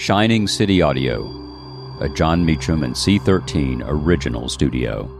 Shining City Audio, a Jon Meacham and C13 original studio.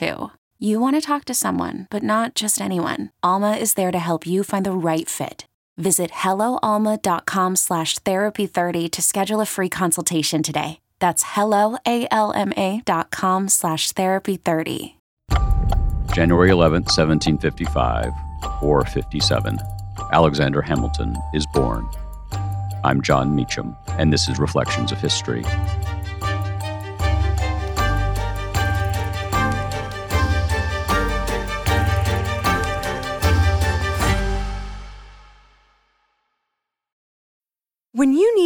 too. You want to talk to someone, but not just anyone. Alma is there to help you find the right fit. Visit helloalma.com slash therapy30 to schedule a free consultation today. That's helloalma.com slash therapy30. January 11th, 1755, or 57. Alexander Hamilton is born. I'm Jon Meacham, and this is Reflections of History.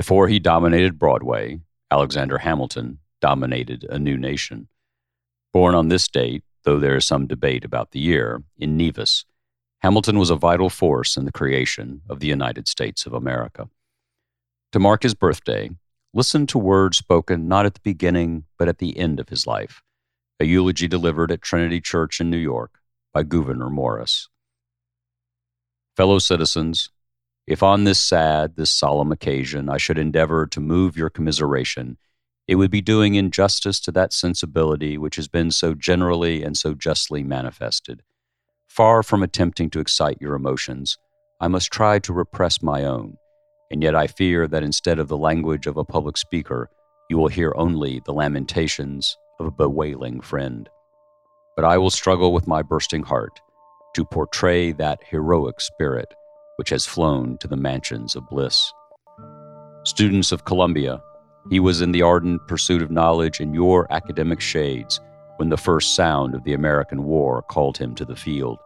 Before he dominated Broadway, Alexander Hamilton dominated a new nation. Born on this date, though there is some debate about the year, in Nevis, Hamilton was a vital force in the creation of the United States of America. To mark his birthday, listen to words spoken not at the beginning but at the end of his life, a eulogy delivered at Trinity Church in New York by Gouverneur Morris. Fellow citizens, if on this sad, this solemn occasion I should endeavor to move your commiseration, it would be doing injustice to that sensibility which has been so generally and so justly manifested. Far from attempting to excite your emotions, I must try to repress my own, and yet I fear that instead of the language of a public speaker, you will hear only the lamentations of a bewailing friend. But I will struggle with my bursting heart to portray that heroic spirit which has flown to the mansions of bliss. Students of Columbia, he was in the ardent pursuit of knowledge in your academic shades when the first sound of the American War called him to the field.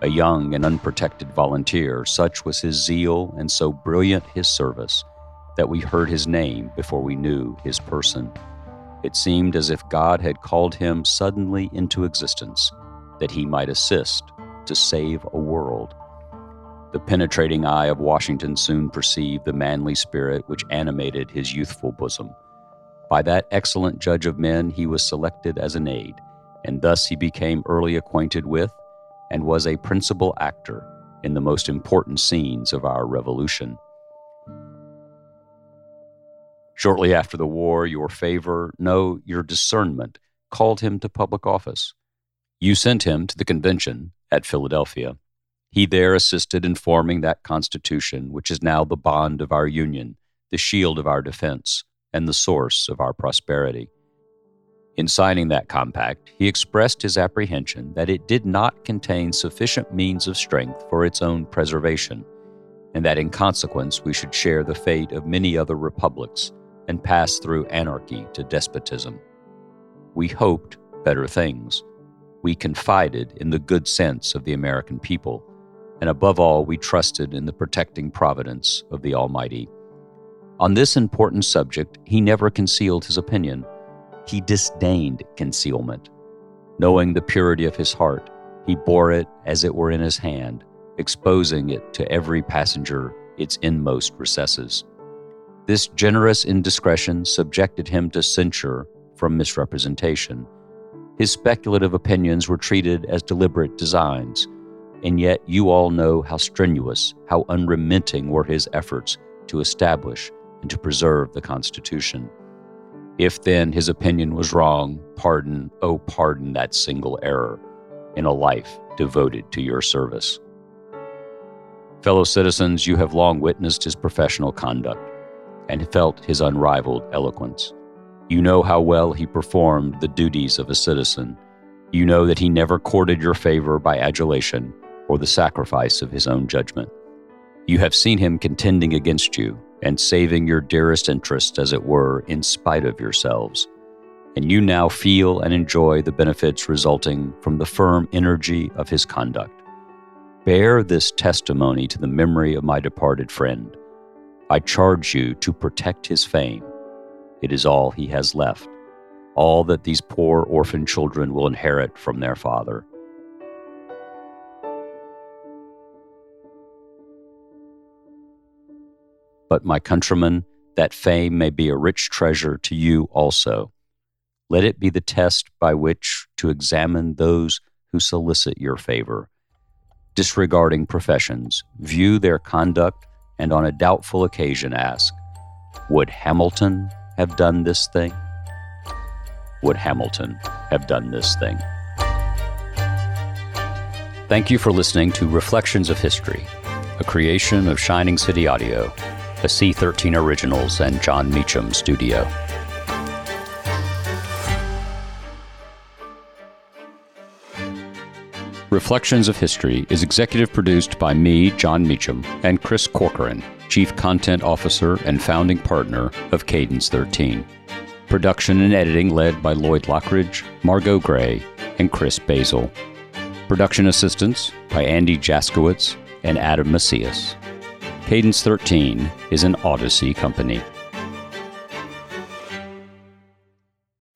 A young and unprotected volunteer, such was his zeal and so brilliant his service that we heard his name before we knew his person. It seemed as if God had called him suddenly into existence that he might assist to save a. The penetrating eye of Washington soon perceived the manly spirit which animated his youthful bosom. By that excellent judge of men, he was selected as an aide, and thus he became early acquainted with and was a principal actor in the most important scenes of our revolution. Shortly after the war, your favor, no, your discernment, called him to public office. You sent him to the convention at Philadelphia. He there assisted in forming that Constitution, which is now the bond of our Union, the shield of our defense, and the source of our prosperity. In signing that compact, he expressed his apprehension that it did not contain sufficient means of strength for its own preservation, and that in consequence we should share the fate of many other republics and pass through anarchy to despotism. We hoped better things. We confided in the good sense of the American people and above all, we trusted in the protecting providence of the Almighty. On this important subject, he never concealed his opinion. He disdained concealment. Knowing the purity of his heart, he bore it as it were in his hand, exposing it to every passenger its inmost recesses. This generous indiscretion subjected him to censure from misrepresentation. His speculative opinions were treated as deliberate designs and yet you all know how strenuous, how unremitting were his efforts to establish and to preserve the Constitution. If then his opinion was wrong, pardon, oh, pardon that single error in a life devoted to your service. Fellow citizens, you have long witnessed his professional conduct and felt his unrivaled eloquence. You know how well he performed the duties of a citizen. You know that he never courted your favor by adulation or the sacrifice of his own judgment. You have seen him contending against you and saving your dearest interest, as it were, in spite of yourselves. And you now feel and enjoy the benefits resulting from the firm energy of his conduct. Bear this testimony to the memory of my departed friend. I charge you to protect his fame. It is all he has left, all that these poor orphan children will inherit from their father. But, my countrymen, that fame may be a rich treasure to you also. Let it be the test by which to examine those who solicit your favor. Disregarding professions, view their conduct and on a doubtful occasion ask, Would Hamilton have done this thing? Would Hamilton have done this thing? Thank you for listening to Reflections of History, a creation of Shining City Audio a C13 Originals and Jon Meacham studio. Reflections of History is executive produced by me, Jon Meacham, and Chris Corcoran, Chief Content Officer and founding partner of Cadence 13. Production and editing led by Lloyd Lockridge, Margot Gray, and Chris Basil. Production assistance by Andy Jaskowitz and Adam Macias. Cadence 13 is an Odyssey company.